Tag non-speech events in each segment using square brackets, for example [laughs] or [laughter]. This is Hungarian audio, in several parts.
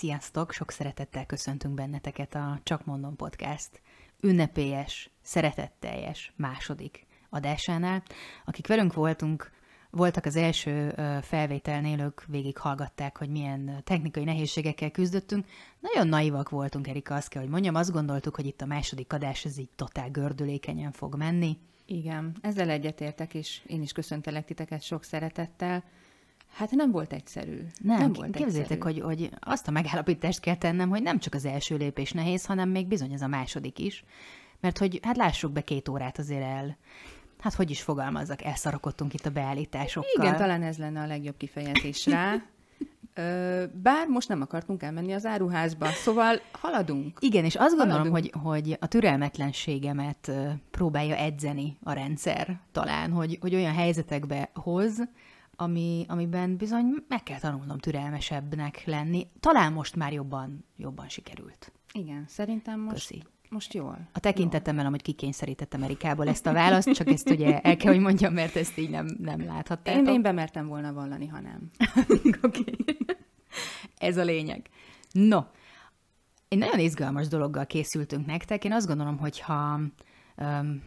Sziasztok! Sok szeretettel köszöntünk benneteket a Csak Mondom Podcast ünnepélyes, szeretetteljes második adásánál. Akik velünk voltunk, voltak az első felvételnél, ők végig hallgatták, hogy milyen technikai nehézségekkel küzdöttünk. Nagyon naivak voltunk, Erika, azt kell, hogy mondjam. Azt gondoltuk, hogy itt a második adás ez így totál gördülékenyen fog menni. Igen, ezzel egyetértek, és én is köszöntelek titeket sok szeretettel. Hát nem volt egyszerű. Nem, nem volt képzeljétek, hogy, hogy azt a megállapítást kell tennem, hogy nem csak az első lépés nehéz, hanem még bizony ez a második is. Mert hogy hát lássuk be, két órát azért el hát hogy is fogalmazzak, elszarakodtunk itt a beállításokkal. Igen, talán ez lenne a legjobb kifejezés rá. [laughs] Bár most nem akartunk elmenni az áruházba, szóval haladunk. Igen, és azt gondolom, hogy, hogy a türelmetlenségemet próbálja edzeni a rendszer talán, hogy, hogy olyan helyzetekbe hoz, ami, amiben bizony meg kell tanulnom türelmesebbnek lenni. Talán most már jobban, jobban sikerült. Igen, szerintem most, Köszi. most jól. A tekintetemmel, hogy kikényszerített Amerikából ezt a választ, csak ezt ugye el kell, hogy mondjam, mert ezt így nem, nem láthattátok. Én, én bemertem volna vallani, ha nem. [laughs] Oké. Ez a lényeg. No, egy nagyon izgalmas dologgal készültünk nektek. Én azt gondolom, hogyha um,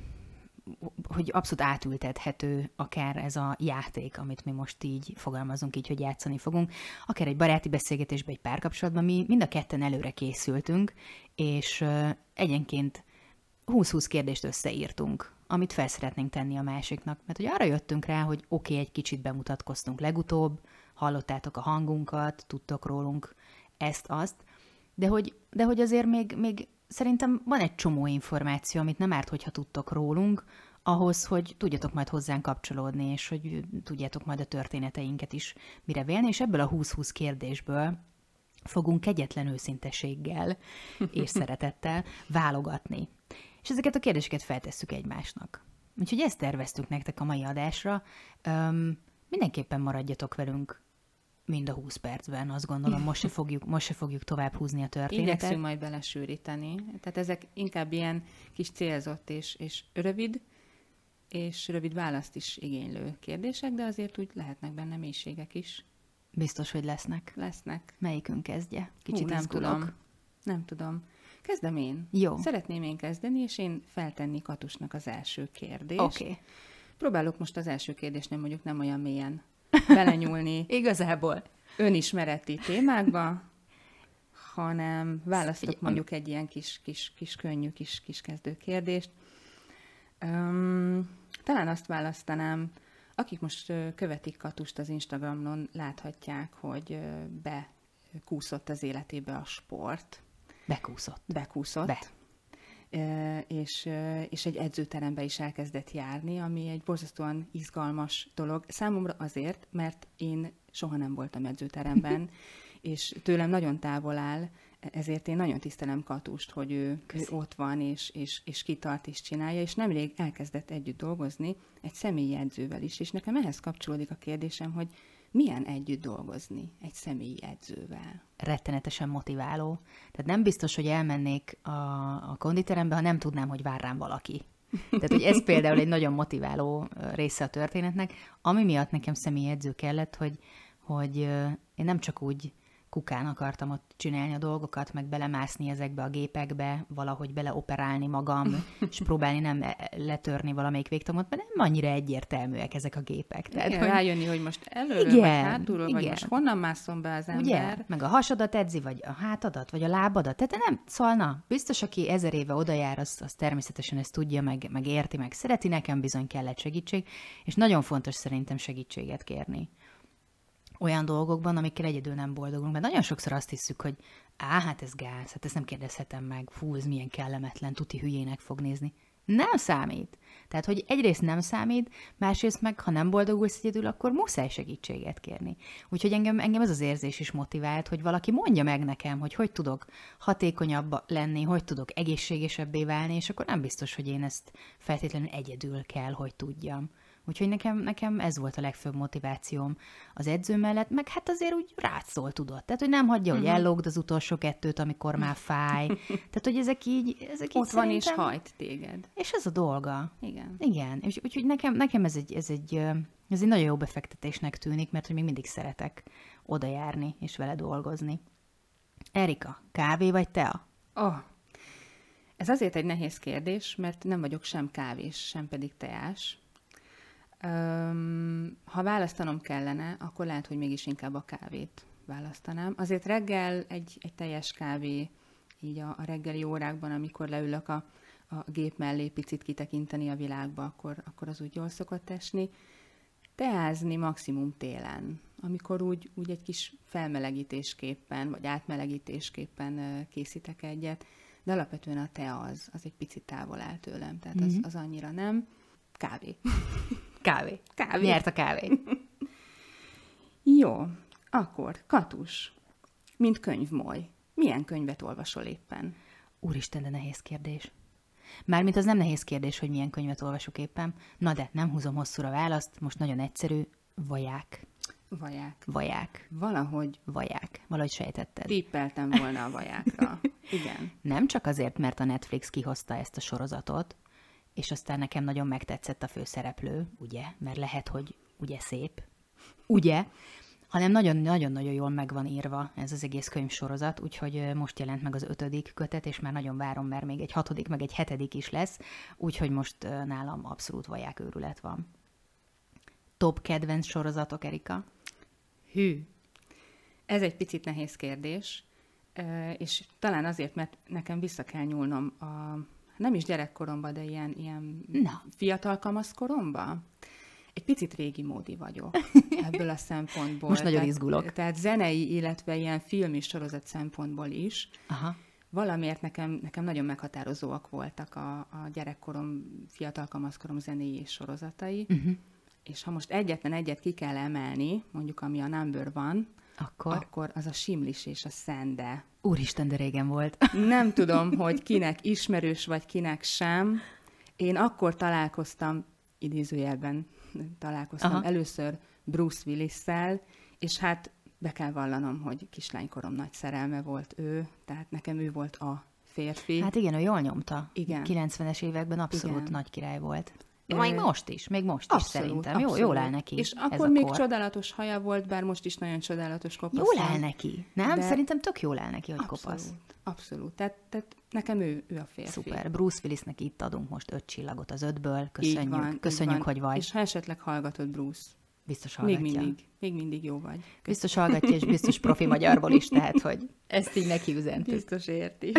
hogy abszolút átültethető akár ez a játék, amit mi most így fogalmazunk így, hogy játszani fogunk, akár egy baráti beszélgetésben, egy párkapcsolatban, mi mind a ketten előre készültünk, és egyenként 20-20 kérdést összeírtunk, amit fel szeretnénk tenni a másiknak. Mert hogy arra jöttünk rá, hogy oké, okay, egy kicsit bemutatkoztunk legutóbb, hallottátok a hangunkat, tudtok rólunk ezt, azt, de hogy, de hogy azért még, még szerintem van egy csomó információ, amit nem árt, hogyha tudtok rólunk, ahhoz, hogy tudjatok majd hozzánk kapcsolódni, és hogy tudjátok majd a történeteinket is mire vélni, és ebből a 20-20 kérdésből fogunk kegyetlen őszintességgel és [laughs] szeretettel válogatni. És ezeket a kérdéseket feltesszük egymásnak. Úgyhogy ezt terveztük nektek a mai adásra. Üm, mindenképpen maradjatok velünk mind a 20 percben, azt gondolom. Most se fogjuk, most se fogjuk tovább húzni a történetet. Igyekszünk majd belesűríteni. Tehát ezek inkább ilyen kis célzott és, és rövid, és rövid választ is igénylő kérdések, de azért úgy lehetnek benne mélységek is. Biztos, hogy lesznek. Lesznek. Melyikünk kezdje? Kicsit Hú, nem tudom. Nem tudom. Kezdem én. Jó. Szeretném én kezdeni, és én feltenni Katusnak az első kérdést. Oké. Okay. Próbálok most az első kérdésnél mondjuk nem olyan mélyen belenyúlni. [laughs] Igazából. Önismereti témákba, hanem választok mondjuk egy ilyen kis, kis, kis könnyű, kis, kis kezdő kérdést. Um, talán azt választanám, akik most követik Katust az Instagramon, láthatják, hogy bekúszott az életébe a sport. Bekúszott. Bekúszott. Be és, és egy edzőterembe is elkezdett járni, ami egy borzasztóan izgalmas dolog. Számomra azért, mert én soha nem voltam edzőteremben, [laughs] és tőlem nagyon távol áll, ezért én nagyon tisztelem Katust, hogy ő, ő ott van, és, és, és kitart és csinálja, és nemrég elkezdett együtt dolgozni egy személyi edzővel is, és nekem ehhez kapcsolódik a kérdésem, hogy milyen együtt dolgozni egy személyi edzővel? Rettenetesen motiváló. Tehát nem biztos, hogy elmennék a, a konditerembe, ha nem tudnám, hogy vár rám valaki. Tehát, hogy ez például egy nagyon motiváló része a történetnek, ami miatt nekem személyi edző kellett, hogy, hogy én nem csak úgy kukán akartam ott csinálni a dolgokat, meg belemászni ezekbe a gépekbe, valahogy beleoperálni magam, [laughs] és próbálni nem e- letörni valamelyik végtamot, mert nem annyira egyértelműek ezek a gépek. Tehát, igen, hogy... rájönni, hogy most előről, igen, vagy hátulról, igen. vagy most honnan mászom be az ember. Ugye? Meg a hasadat edzi, vagy a hátadat, vagy a lábadat. Tehát nem, szólna, biztos, aki ezer éve oda jár, az, az természetesen ezt tudja, meg, meg érti, meg szereti, nekem bizony kellett segítség, és nagyon fontos szerintem segítséget kérni olyan dolgokban, amikkel egyedül nem boldogulunk. Mert nagyon sokszor azt hiszük, hogy á, hát ez gáz, hát ezt nem kérdezhetem meg, fú, ez milyen kellemetlen, tuti hülyének fog nézni. Nem számít. Tehát, hogy egyrészt nem számít, másrészt meg, ha nem boldogulsz egyedül, akkor muszáj segítséget kérni. Úgyhogy engem, engem ez az érzés is motivált, hogy valaki mondja meg nekem, hogy hogy tudok hatékonyabb lenni, hogy tudok egészségesebbé válni, és akkor nem biztos, hogy én ezt feltétlenül egyedül kell, hogy tudjam. Úgyhogy nekem, nekem ez volt a legfőbb motivációm az edző mellett, meg hát azért úgy rátszól, tudod. Tehát, hogy nem hagyja, hogy mhm. ellógd az utolsó kettőt, amikor már fáj. [laughs] Tehát, hogy ezek így, ezek Ott így van és hajt téged. És ez a dolga. Igen. Igen. És úgyhogy nekem, nekem ez, egy, ez, egy, ez egy nagyon jó befektetésnek tűnik, mert hogy még mindig szeretek oda járni és vele dolgozni. Erika, kávé vagy tea? Oh, ez azért egy nehéz kérdés, mert nem vagyok sem kávés, sem pedig teás. Öm, ha választanom kellene, akkor lehet, hogy mégis inkább a kávét választanám. Azért reggel egy, egy teljes kávé, így a, a reggeli órákban, amikor leülök a, a gép mellé picit kitekinteni a világba, akkor, akkor az úgy jól szokott esni. Teázni maximum télen, amikor úgy, úgy egy kis felmelegítésképpen, vagy átmelegítésképpen készítek egyet, de alapvetően a tea az, az egy picit távol áll tőlem, tehát az, mhm. az annyira nem. Kávé. [laughs] Kávé. Kávé. Nyert a kávé. [laughs] Jó, akkor Katus, mint könyvmoly. Milyen könyvet olvasol éppen? Úristen, de nehéz kérdés. Mármint az nem nehéz kérdés, hogy milyen könyvet olvasok éppen. Na de, nem húzom hosszúra választ, most nagyon egyszerű, vaják. Vaják. Vaják. Valahogy. Vaják. Valahogy sejtetted. Tippeltem volna a vajákra. [laughs] Igen. Nem csak azért, mert a Netflix kihozta ezt a sorozatot, és aztán nekem nagyon megtetszett a főszereplő, ugye, mert lehet, hogy ugye szép, ugye, hanem nagyon-nagyon-nagyon jól meg van írva ez az egész könyvsorozat, úgyhogy most jelent meg az ötödik kötet, és már nagyon várom, mert még egy hatodik, meg egy hetedik is lesz, úgyhogy most nálam abszolút vaják őrület van. Top kedvenc sorozatok, Erika? Hű, ez egy picit nehéz kérdés, és talán azért, mert nekem vissza kell nyúlnom a nem is gyerekkoromban, de ilyen, ilyen Na. fiatal kamaszkoromban. Egy picit régi módi vagyok [laughs] ebből a szempontból. Most nagyon tehát, izgulok. Tehát zenei, illetve ilyen film és sorozat szempontból is. Aha. Valamiért nekem, nekem nagyon meghatározóak voltak a, a gyerekkorom, fiatal kamaszkorom zenei és sorozatai. Uh-huh. És ha most egyetlen egyet ki kell emelni, mondjuk ami a number van, akkor? akkor az a Simlis és a Szende. Úristen, de régen volt. [laughs] Nem tudom, [laughs] hogy kinek ismerős, vagy kinek sem. Én akkor találkoztam, idézőjelben találkoztam Aha. először Bruce Willis-szel, és hát be kell vallanom, hogy kislánykorom nagy szerelme volt ő, tehát nekem ő volt a férfi. Hát igen, ő jól nyomta. Igen. 90-es években abszolút igen. nagy király volt. Még most is, még most abszolút, is szerintem. Abszolút. Jó, jól áll neki. És akkor még kor. csodálatos haja volt, bár most is nagyon csodálatos kopasz. Jól áll neki, nem? De... Szerintem tök jól áll neki, hogy abszolút, kopasz. Abszolút, tehát, tehát nekem ő, ő a férfi. Szuper, Bruce Willisnek itt adunk most öt csillagot az ötből. Köszönjük, van, köszönjük, hogy vagy. És ha esetleg hallgatod Bruce, Biztos hallgatja. Még mindig, még mindig jó vagy. Köszönjük. Biztos hallgatja, és biztos profi magyarból is, tehát, hogy ezt így neki üzentük. Biztos érti.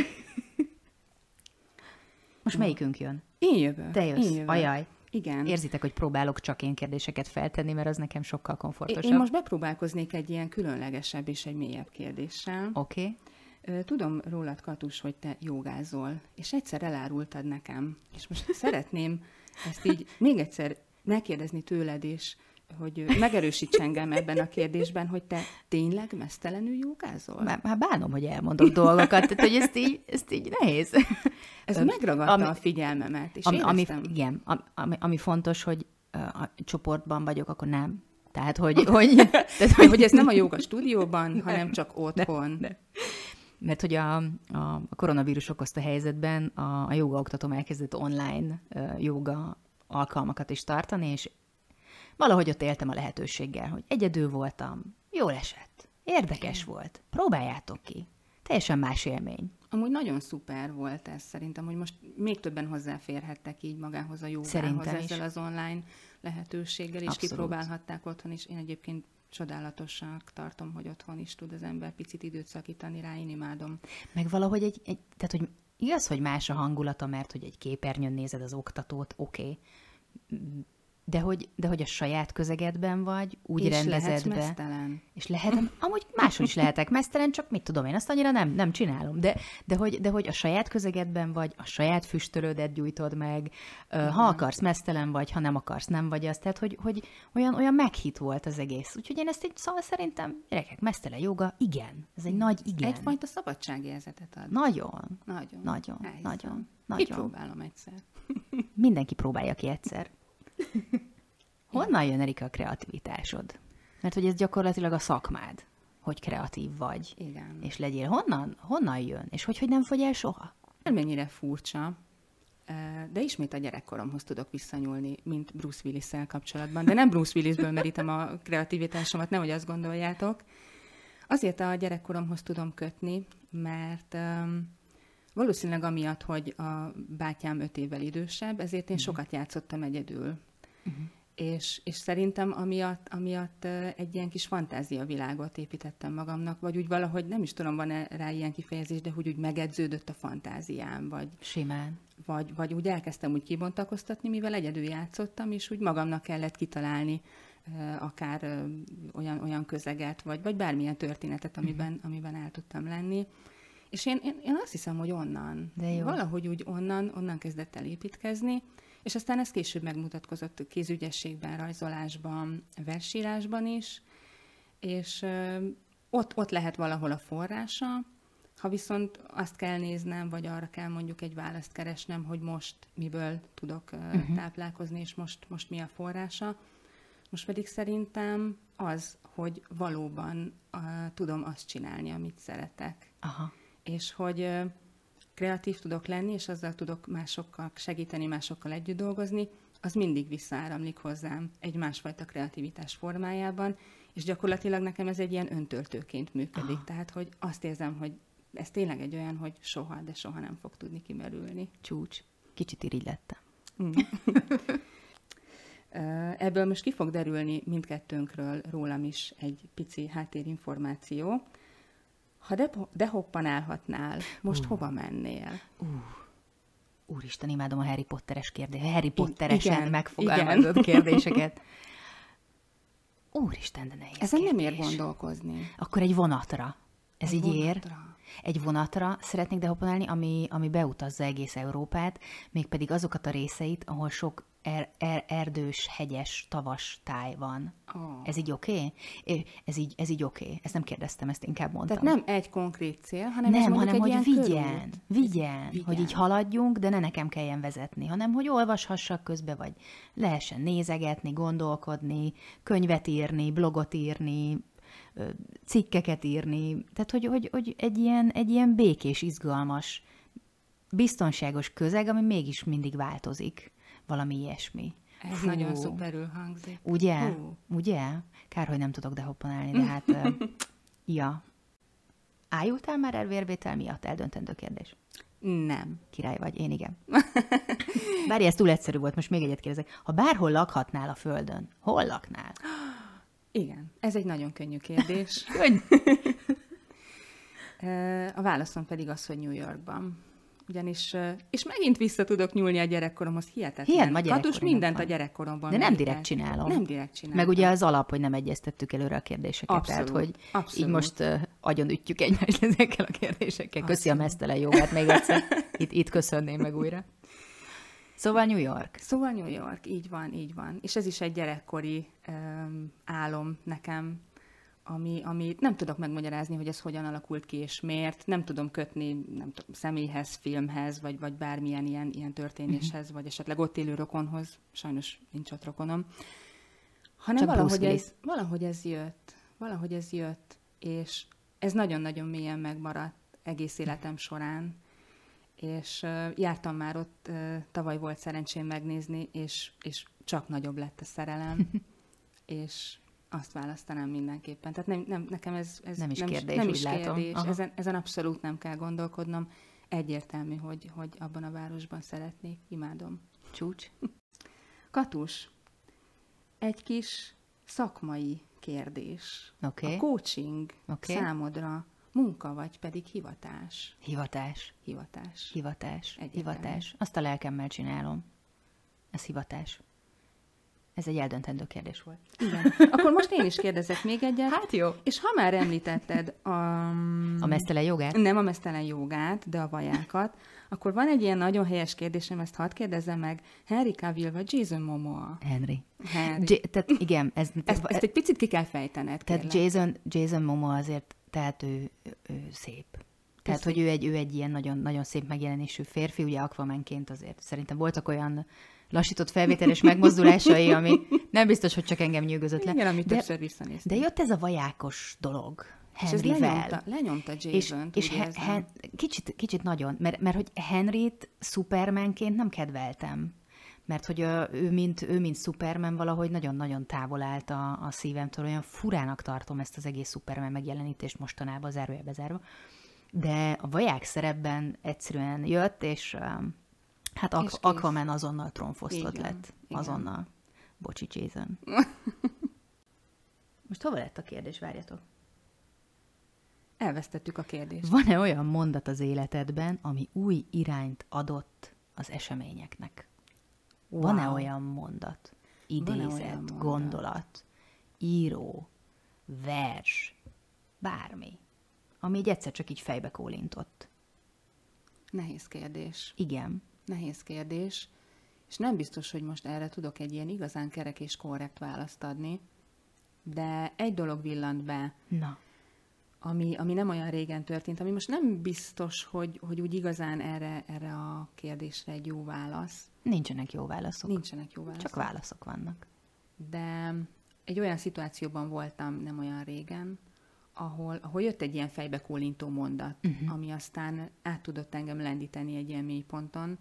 Most melyikünk jön? Én jövök. Te jössz. Én jövök. Ajaj. Igen. Érzitek, hogy próbálok csak én kérdéseket feltenni, mert az nekem sokkal komfortosabb. Én most bepróbálkoznék egy ilyen különlegesebb és egy mélyebb kérdéssel. Oké. Okay. Tudom rólad, Katus, hogy te jogázol, és egyszer elárultad nekem, és most szeretném ezt így még egyszer megkérdezni tőled, és hogy megerősíts engem ebben a kérdésben, hogy te tényleg mesztelenül jogázol? Már, már bánom, hogy elmondok dolgokat, tehát hogy ezt így, ezt így nehéz. Ez Öm, megragadta ami, a figyelmemet, és ami, ami, Igen, ami, ami fontos, hogy a csoportban vagyok, akkor nem. Tehát, hogy... hogy, [laughs] tehát, hogy, hogy ez nem a joga stúdióban, nem, hanem csak otthon. Ne, ne. Mert hogy a, a koronavírus okozta helyzetben a, a joga oktatóm elkezdett online joga alkalmakat is tartani, és valahogy ott éltem a lehetőséggel, hogy egyedül voltam, jól esett, érdekes volt, próbáljátok ki. Teljesen más élmény. Amúgy nagyon szuper volt ez szerintem, hogy most még többen hozzáférhettek így magához a jogához Szerintem ezzel is. az online lehetőséggel, és Abszolút. kipróbálhatták otthon is. Én egyébként csodálatosak tartom, hogy otthon is tud az ember picit időt szakítani rá, én imádom. Meg valahogy egy, egy tehát hogy igaz, hogy más a hangulata, mert hogy egy képernyőn nézed az oktatót, oké, okay De hogy, de hogy a saját közegedben vagy, úgy és rendezed be. mesztelen. És lehetem, amúgy máshol is lehetek mesztelen, csak mit tudom én, azt annyira nem, nem csinálom. De, de, hogy, de hogy a saját közegedben vagy, a saját füstölődet gyújtod meg, ö, ha akarsz mesztelen vagy, ha nem akarsz nem vagy az. Tehát, hogy, hogy olyan, olyan meghit volt az egész. Úgyhogy én ezt így, szóval szerintem, gyerekek, mesztelen joga, igen. Ez egy nagy igen. Egyfajta szabadságérzetet ad. Nagyon, Nagyon. nagyon, Elhiszem. nagyon, nagyon. Kipróbálom egyszer. Mindenki próbálja ki egyszer. [laughs] Honnan jön, Erika, a kreativitásod? Mert hogy ez gyakorlatilag a szakmád, hogy kreatív vagy. Igen. És legyél. Honnan? Honnan jön? És hogy, hogy nem fogy el soha? Mennyire furcsa, de ismét a gyerekkoromhoz tudok visszanyúlni, mint Bruce willis kapcsolatban. De nem Bruce Willisből merítem a kreativitásomat, nehogy azt gondoljátok. Azért a gyerekkoromhoz tudom kötni, mert um, valószínűleg amiatt, hogy a bátyám öt évvel idősebb, ezért én sokat játszottam egyedül. És, és szerintem amiatt, amiatt egy ilyen kis fantáziavilágot építettem magamnak, vagy úgy valahogy, nem is tudom, van-e rá ilyen kifejezés, de hogy úgy megedződött a fantáziám, vagy, Simán. vagy, vagy úgy elkezdtem úgy kibontakoztatni, mivel egyedül játszottam, és úgy magamnak kellett kitalálni akár olyan, olyan közeget, vagy, vagy bármilyen történetet, amiben, amiben el tudtam lenni. És én, én, én azt hiszem, hogy onnan, De jó. valahogy úgy onnan, onnan kezdett el építkezni, és aztán ez később megmutatkozott kézügyességben, rajzolásban, versírásban is, és ott, ott lehet valahol a forrása, ha viszont azt kell néznem, vagy arra kell mondjuk egy választ keresnem, hogy most miből tudok uh-huh. táplálkozni, és most, most mi a forrása, most pedig szerintem az, hogy valóban uh, tudom azt csinálni, amit szeretek Aha. És hogy kreatív tudok lenni, és azzal tudok másokkal segíteni, másokkal együtt dolgozni, az mindig visszaáramlik hozzám egy másfajta kreativitás formájában, és gyakorlatilag nekem ez egy ilyen öntöltőként működik. Aha. Tehát, hogy azt érzem, hogy ez tényleg egy olyan, hogy soha, de soha nem fog tudni kimerülni. Csúcs. Kicsit irigy lettem. [laughs] Ö, Ebből most ki fog derülni mindkettőnkről rólam is egy pici háttérinformáció. Ha de, dehoppanálhatnál, most uh. hova mennél? Úristen, imádom a Harry Potteres kérdés. Harry Potteresen igen, megfogalmazott [laughs] kérdéseket. Úristen, de nehéz Ezen nem kérdés. ér gondolkozni. Akkor egy vonatra. Ez Egy így ér. vonatra. Egy vonatra szeretnék dehoponálni, ami, ami beutazza egész Európát, mégpedig azokat a részeit, ahol sok er, er, erdős, hegyes, tavas táj van. Ó. Ez így oké? Okay? Ez így, ez így oké. Okay. Ezt nem kérdeztem, ezt inkább mondtam. Tehát nem egy konkrét cél, hanem nem, hanem hogy vigyen, vigyen, Vigyen. hogy így haladjunk, de ne nekem kelljen vezetni, hanem hogy olvashassak közbe, vagy lehessen nézegetni, gondolkodni, könyvet írni, blogot írni, cikkeket írni, tehát hogy, hogy, hogy egy, ilyen, egy ilyen békés, izgalmas, biztonságos közeg, ami mégis mindig változik, valami ilyesmi. Ez Fú. nagyon szuperül hangzik. Ugye? Hú. Ugye? Kár, hogy nem tudok dehoppanálni, de hát... [laughs] ja. Ájultál már el vérvétel miatt? Eldöntendő kérdés. Nem. Király vagy, én igen. [laughs] Bárja, ez túl egyszerű volt, most még egyet kérdezek. Ha bárhol lakhatnál a Földön, hol laknál? [gasps] Igen, ez egy nagyon könnyű kérdés. [laughs] Könny. A válaszom pedig az, hogy New Yorkban. Ugyanis, és megint vissza tudok nyúlni a gyerekkoromhoz, hihetetlen. Hihetem, a Katus mindent van. a gyerekkoromban. De nem direkt csinálom. Nem direkt csinálom. Meg ugye az alap, hogy nem egyeztettük előre a kérdéseket. Abszolút, Tehát, hogy abszolút. így most uh, agyon ütjük egymást [laughs] ezekkel a kérdésekkel. Köszi a Abszolút. mesztelen jogát még egyszer. [laughs] Itt, itt köszönném meg újra. Szóval New York. Szóval New York, így van, így van. És ez is egy gyerekkori um, álom nekem, ami, ami nem tudok megmagyarázni, hogy ez hogyan alakult ki és miért. Nem tudom kötni nem tudom, személyhez, filmhez, vagy, vagy bármilyen ilyen, ilyen történéshez, vagy esetleg ott élő rokonhoz. Sajnos nincs ott rokonom. Hanem Csak valahogy ez, valahogy ez jött. Valahogy ez jött. És ez nagyon-nagyon mélyen megmaradt egész életem során. És uh, jártam már ott, uh, tavaly volt szerencsém megnézni, és, és csak nagyobb lett a szerelem. [laughs] és azt választanám mindenképpen. Tehát nem, nem, nekem ez, ez Nem is nem, kérdés, nem is látom. kérdés. Aha. Ezen, ezen abszolút nem kell gondolkodnom. Egyértelmű, hogy, hogy abban a városban szeretnék. Imádom. Csúcs. Katus, egy kis szakmai kérdés. Oké. A coaching Oké. számodra munka vagy pedig hivatás? Hivatás. Hivatás. Hivatás. Egyértelmű. Hivatás. Azt a lelkemmel csinálom. Ez hivatás. Ez egy eldöntendő kérdés volt. Igen. Akkor most én is kérdezek még egyet. Hát jó. És ha már említetted a... A mesztelen jogát? Nem a mesztelen jogát, de a vajákat, akkor van egy ilyen nagyon helyes kérdésem, ezt hadd kérdezzem meg. Henry Cavill vagy Jason Momoa? Henry. Henry. J- tehát igen, ez, Ezt, ezt egy picit ki kell fejtened, tehát kérlek. Jason, Jason Momoa azért, tehát ő, ő, szép. Tehát, szép. hogy ő egy, ő egy ilyen nagyon, nagyon szép megjelenésű férfi, ugye Aquamanként azért. Szerintem voltak olyan lassított felvételes megmozdulásai, ami nem biztos, hogy csak engem nyűgözött le. Igen, amit de, többször visszanéztem. de jött ez a vajákos dolog. és Henryvel. lenyomta, lenyomta És, Jason-t, és he, kicsit, kicsit nagyon, mert, mert hogy Henryt Supermanként nem kedveltem. Mert hogy ő mint, ő mint Superman valahogy nagyon-nagyon távol állt a, a szívemtől, olyan furának tartom ezt az egész Superman megjelenítést mostanában, zárójelbe zárva. De a vaják szerepben egyszerűen jött, és um, hát Ak-. Aquaman azonnal trónfosztott lett. igen. Azonnal. Bocsi, Jason. [laughs] Most hova lett a kérdés, várjatok? Elvesztettük a kérdést. Van-e olyan mondat az életedben, ami új irányt adott az eseményeknek? Wow. Van-e olyan mondat, idézet, olyan mondat? gondolat, író, vers, bármi, ami így egyszer csak így fejbe kólintott? Nehéz kérdés. Igen. Nehéz kérdés. És nem biztos, hogy most erre tudok egy ilyen igazán kerek és korrekt választ adni, de egy dolog villant be, Na, ami, ami nem olyan régen történt, ami most nem biztos, hogy, hogy úgy igazán erre, erre a kérdésre egy jó válasz. nincsenek jó válaszok. Nincsenek jó válaszok. Csak válaszok vannak. De egy olyan szituációban voltam nem olyan régen, ahol, ahol jött egy ilyen fejbe kólintó mondat, uh-huh. ami aztán át tudott engem lendíteni egy ilyen mélyponton.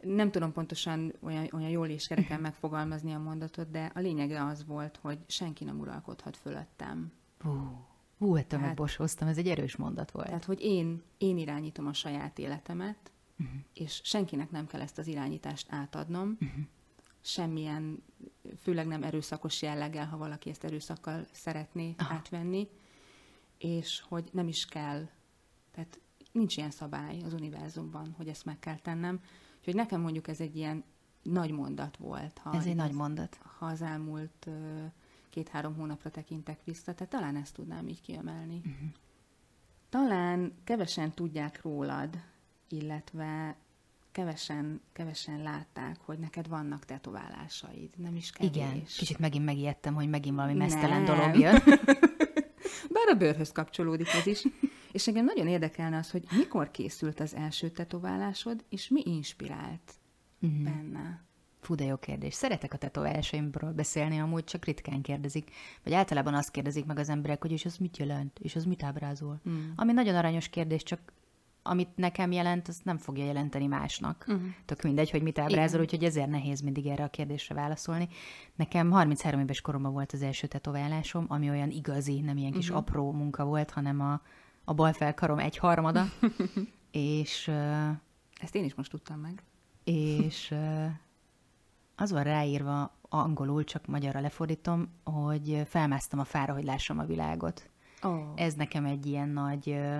Nem tudom pontosan olyan, olyan jól és kereken megfogalmazni a mondatot, de a lényege az volt, hogy senki nem uralkodhat fölöttem. Hú, hú ettől Tehát- megbosóztam, ez egy erős mondat volt. Tehát, hogy én, én irányítom a saját életemet, uh-huh. és senkinek nem kell ezt az irányítást átadnom, uh-huh. semmilyen, főleg nem erőszakos jelleggel, ha valaki ezt erőszakkal szeretné Aha. átvenni, és hogy nem is kell, tehát nincs ilyen szabály az univerzumban, hogy ezt meg kell tennem. Úgyhogy nekem mondjuk ez egy ilyen nagy mondat volt. Ha ez egy nagy mondat. Ha az elmúlt két-három hónapra tekintek vissza, tehát talán ezt tudnám így kiemelni. Uh-huh. Talán kevesen tudják rólad, illetve kevesen, kevesen látták, hogy neked vannak tetoválásaid, nem is kevés. Igen, kicsit megint megijedtem, hogy megint valami mesztelen Nem. dolog jön. [laughs] Bár a bőrhöz kapcsolódik ez is. És engem nagyon érdekelne az, hogy mikor készült az első tetoválásod, és mi inspirált Mhm. benne. Fú, de jó kérdés. Szeretek a tetoválásaimról beszélni, amúgy csak ritkán kérdezik. Vagy általában azt kérdezik meg az emberek, hogy és az mit jelent, és az mit ábrázol. Mm. Ami nagyon aranyos kérdés, csak amit nekem jelent, az nem fogja jelenteni másnak. Uh-huh. Tök mindegy, hogy mit ábrázol, úgyhogy ezért nehéz mindig erre a kérdésre válaszolni. Nekem 33 éves koromban volt az első tetoválásom, ami olyan igazi, nem ilyen kis uh-huh. apró munka volt, hanem a, a bal felkarom egy harmada. [laughs] és uh, Ezt én is most tudtam meg. és ö, az van ráírva angolul, csak magyarra lefordítom, hogy felmásztam a fára, hogy lássam a világot. Oh. Ez nekem egy ilyen nagy, ö,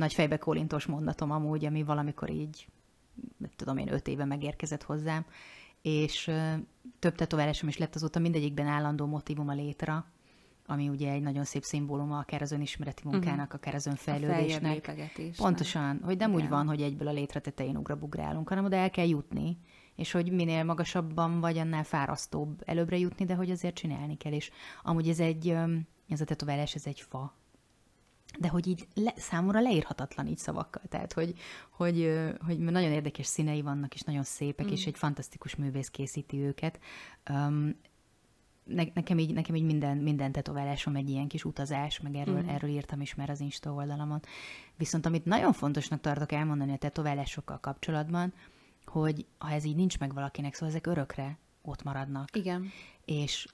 nagy fejbe kólintós mondatom amúgy, ami valamikor így, nem tudom én, öt éve megérkezett hozzám, és több tetoválásom is lett azóta, mindegyikben állandó motivum a létra, ami ugye egy nagyon szép szimbóluma akár az önismereti munkának, uh-huh. akár az Mhm. A önfejlődésnek. lépegetés. Pontosan, hogy nem úgy Igen. van, hogy egyből a létre tetején ugrabugrálunk, hanem oda el kell jutni, és hogy minél magasabban vagy, annál fárasztóbb előbbre jutni, de hogy azért csinálni kell, és amúgy ez egy, ez a tetoválás, ez egy fa. De hogy így le, számomra leírhatatlan így szavakkal, tehát hogy, hogy, hogy nagyon érdekes színei vannak, és nagyon szépek, mm. és egy fantasztikus művész készíti őket. Um, ne, nekem így, nekem így minden, minden tetoválásom egy ilyen kis utazás, meg erről, mm. erről írtam is már az Insta oldalamon. Viszont amit nagyon fontosnak tartok elmondani a tetoválásokkal kapcsolatban, hogy ha ez így nincs meg valakinek, szóval ezek örökre ott maradnak. Igen. És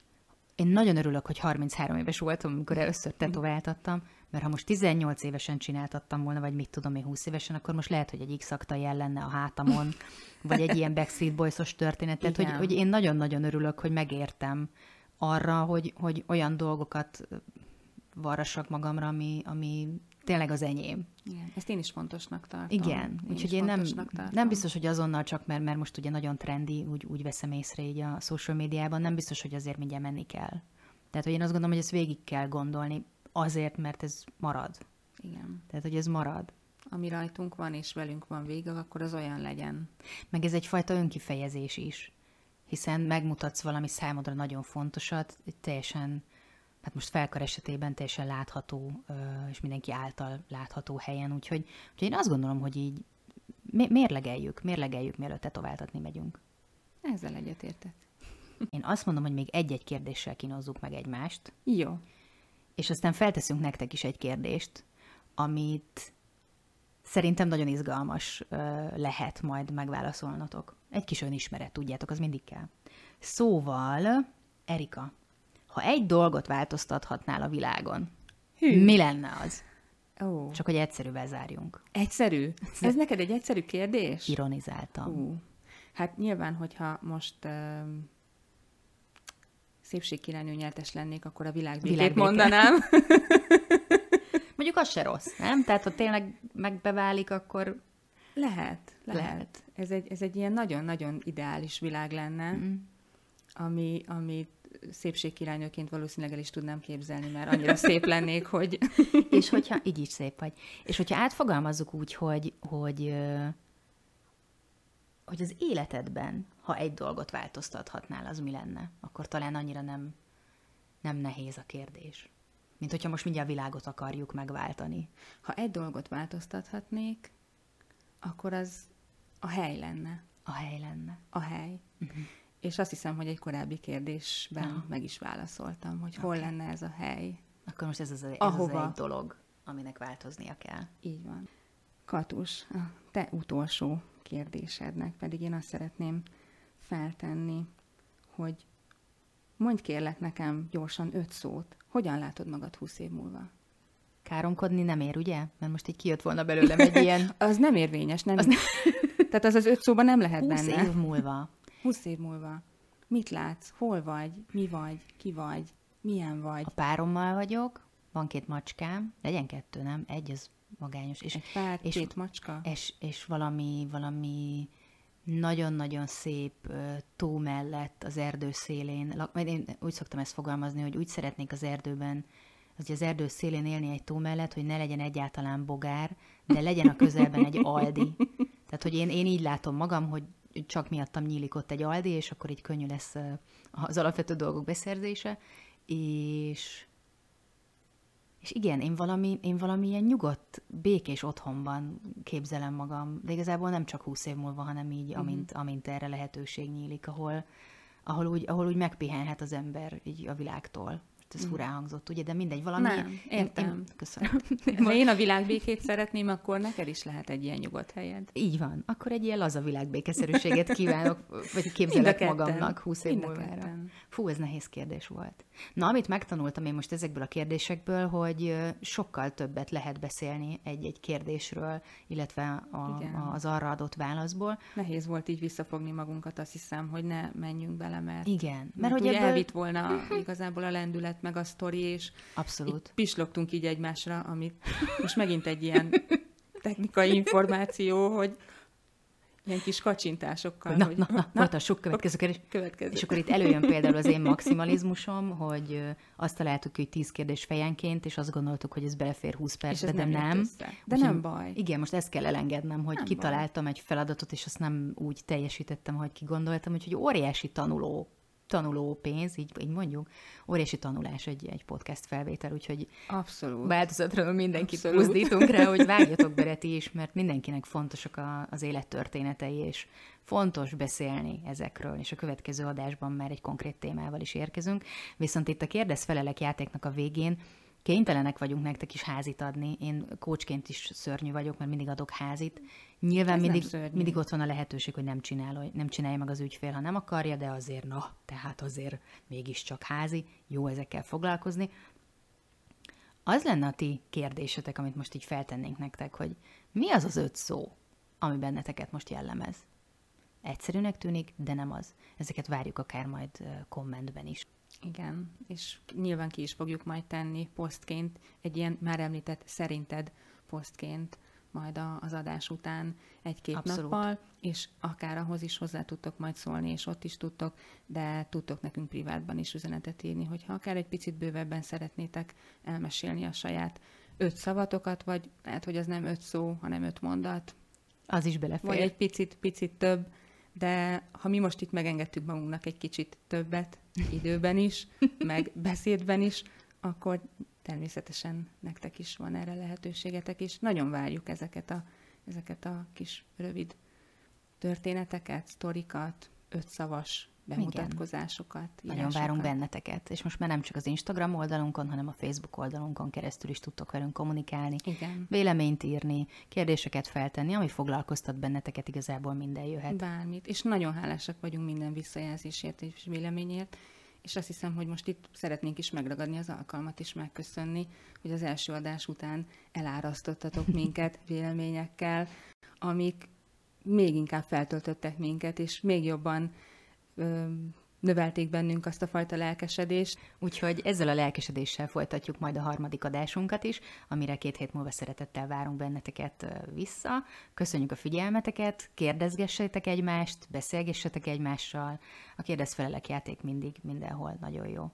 én nagyon örülök, hogy 33 éves voltam, amikor először tetováltattam, mert ha most 18 évesen csináltattam volna, vagy mit tudom én 20 évesen, akkor most lehet, hogy egy x jel lenne a hátamon, vagy egy ilyen Backstreet Boys-os történet. Tehát, hogy, hogy én nagyon-nagyon örülök, hogy megértem arra, hogy, hogy olyan dolgokat varrassak magamra, ami, ami tényleg az enyém. Igen, ezt én is fontosnak tartom. Igen, én úgyhogy én nem, tartom. nem biztos, hogy azonnal csak, mert, mert most ugye nagyon trendi, úgy, úgy veszem észre így a social médiában, nem biztos, hogy azért mindjárt menni kell. Tehát, hogy én azt gondolom, hogy ezt végig kell gondolni, azért, mert ez marad. Igen. Tehát, hogy ez marad. Ami rajtunk van, és velünk van vége, akkor az olyan legyen. Meg ez egyfajta önkifejezés is, hiszen megmutatsz valami számodra nagyon fontosat, teljesen, hát most felkar esetében teljesen látható, és mindenki által látható helyen, úgyhogy, úgyhogy én azt gondolom, hogy így mé- mérlegeljük, mérlegeljük, mielőtt tetováltatni megyünk. Ezzel egyetértek. Én azt mondom, hogy még egy-egy kérdéssel kínozzuk meg egymást, Jó. és aztán felteszünk nektek is egy kérdést, amit szerintem nagyon izgalmas lehet majd megválaszolnotok. Egy kis önismeret, tudjátok, az mindig kell. Szóval, Erika, ha egy dolgot változtathatnál a világon, Hű. mi lenne az? Ó, Csak hogy egyszerűvel zárjunk. egyszerű? Ez [laughs] neked egy egyszerű kérdés? Ironizáltam. Ú, hát nyilván, hogyha most um, szépségkirálynő nyertes lennék, akkor a világbékét Világbéke. mondanám. [laughs] Mondjuk az se rossz, nem? Tehát, ha tényleg megbeválik, akkor lehet, lehet, Lehet. Ez, egy, ez egy ilyen nagyon-nagyon ideális világ lenne, mm, ami, ami szépségkirálynőként valószínűleg el is tudnám képzelni, mert annyira szép lennék, hogy [laughs] És hogyha, így is szép vagy, és hogyha átfogalmazzuk úgy, hogy, hogy, hogy az életedben, ha egy dolgot változtathatnál, az mi lenne, akkor talán annyira nem, nem nehéz a kérdés. Mint hogyha most mindjárt a világot akarjuk megváltani. ha egy dolgot változtathatnék, akkor az a hely lenne. A hely lenne. A hely. Uh-huh. És azt hiszem, hogy egy korábbi kérdésben Aha. meg is válaszoltam, hogy hol Oké. lenne ez a hely. Akkor most ez az, ez az Ahova. egy dolog, aminek változnia kell. Így van. Katus, a te utolsó kérdésednek pedig én azt szeretném feltenni, hogy mondj kérlek nekem gyorsan öt szót. Hogyan látod magad húsz év múlva? Káromkodni nem ér, ugye? Mert most így kijött volna belőlem egy [laughs] ilyen Az nem érvényes, nem? Az Tehát az az öt szóban nem lehet 20 benne. év múlva. 20 év múlva. Mit látsz? Hol vagy? Mi vagy? Ki vagy? Milyen vagy? A párommal vagyok, van két macskám, legyen kettő, nem? Egy az magányos. És Egy pár, és- két macska? és, és valami, valami nagyon-nagyon szép tó mellett az erdő szélén, majd én úgy szoktam ezt fogalmazni, hogy úgy szeretnék az erdőben, hogy az erdő szélén élni egy tó mellett, hogy ne legyen egyáltalán bogár, de legyen a közelben egy aldi. [laughs] Tehát, hogy én, én így látom magam, hogy csak miattam nyílik ott egy aldi, és akkor így könnyű lesz az alapvető dolgok beszerzése, és és igen, én valami, én valami ilyen nyugodt, békés otthonban képzelem magam, de igazából nem csak húsz év múlva, hanem így, amint, amint erre lehetőség nyílik, ahol, ahol, úgy, ahol úgy megpihenhet az ember így a világtól. Most ez furán hangzott, ugye, de mindegy, valami... Nem, értem. [laughs] Én, köszönöm. Ha én a világbékét szeretném, akkor neked is lehet egy ilyen nyugodt helyed. Így van. Akkor egy ilyen laza világbékeszerűséget kívánok, vagy képzelek magamnak húsz év Mind a múlvára. Fú, ez nehéz kérdés volt. Na, amit megtanultam én most ezekből a kérdésekből, hogy sokkal többet lehet beszélni egy-egy kérdésről, illetve a, Igen. az arra adott válaszból. Nehéz volt így visszafogni magunkat, azt hiszem, hogy ne menjünk bele, mert, Igen, mert, mert hogy ebből... elvitt volna igazából a lendület, meg a sztori, és Abszolút. így pislogtunk így egymásra, amit most megint egy ilyen [laughs] technikai információ, hogy ilyen kis kacsintásokkal, Na, hogy na, na, folytassuk, következő kérdés. következő. És akkor itt előjön például az én maximalizmusom, hogy azt találtuk, hogy 10 kérdés fejenként, és azt gondoltuk, hogy ez belefér 20 és percbe, de nem, nem. Össze. De nem baj. Igen, most ezt kell elengednem, hogy Nem kitaláltam egy feladatot, és azt nem úgy teljesítettem, hogy kigondoltam, úgyhogy óriási tanuló tanuló pénz, így, így mondjuk, óriási tanulás egy, egy podcast felvétel, úgyhogy Abszolút. változatlanul mindenkit Abszolút. buzdítunk rá, hogy vágjatok [laughs] bele ti is, mert mindenkinek fontosak a, az élettörténetei, és fontos beszélni ezekről, és a következő adásban már egy konkrét témával is érkezünk. Viszont itt a kérdez-felelek játéknak a végén kénytelenek vagyunk nektek is házit adni. Én kócsként is szörnyű vagyok, mert mindig adok házit. Nyilván mindig, mindig ott van a lehetőség, hogy nem, csinál, nem csinálja meg az ügyfél, ha nem akarja, de azért na, tehát azért mégiscsak házi, jó ezekkel foglalkozni. Az lenne a ti kérdésetek, amit most így feltennénk nektek, hogy mi az az öt szó, ami benneteket most jellemez? Egyszerűnek tűnik, de nem az. Ezeket várjuk akár majd kommentben is. Igen, és nyilván ki is fogjuk majd tenni posztként, egy ilyen már említett szerinted posztként majd az adás után egy-két nappal, és akár ahhoz is hozzá tudtok majd szólni, és ott is tudtok, de tudtok nekünk privátban is üzenetet írni, hogyha akár egy picit bővebben szeretnétek elmesélni a saját öt szavatokat, vagy lehet, hogy az nem öt szó, hanem öt mondat. Az is belefér. Vagy egy picit, picit több, de ha mi most itt megengedtük magunknak egy kicsit többet időben is, [laughs] meg beszédben is, akkor természetesen nektek is van erre lehetőségetek, és nagyon várjuk ezeket a, ezeket a kis rövid történeteket, sztorikat, ötszavas bemutatkozásokat. Igen. Nagyon várunk benneteket, és most már nem csak az Instagram oldalunkon, hanem a Facebook oldalunkon keresztül is tudtok velünk kommunikálni, Igen. véleményt írni, kérdéseket feltenni, ami foglalkoztat benneteket, igazából minden jöhet. Bármit, és nagyon hálásak vagyunk minden visszajelzésért és véleményért, és azt hiszem, hogy most itt szeretnénk is megragadni az alkalmat is megköszönni, hogy az első adás után elárasztottatok minket [laughs] véleményekkel, amik még inkább feltöltöttek minket, és még jobban ö, növelték bennünk azt a fajta lelkesedést. Úgyhogy ezzel a lelkesedéssel folytatjuk majd a harmadik adásunkat is, amire két hét múlva szeretettel várunk benneteket vissza. Köszönjük a figyelmeteket, kérdezgessetek egymást, beszélgessetek egymással. A kérdezfelelek játék mindig mindenhol nagyon jó.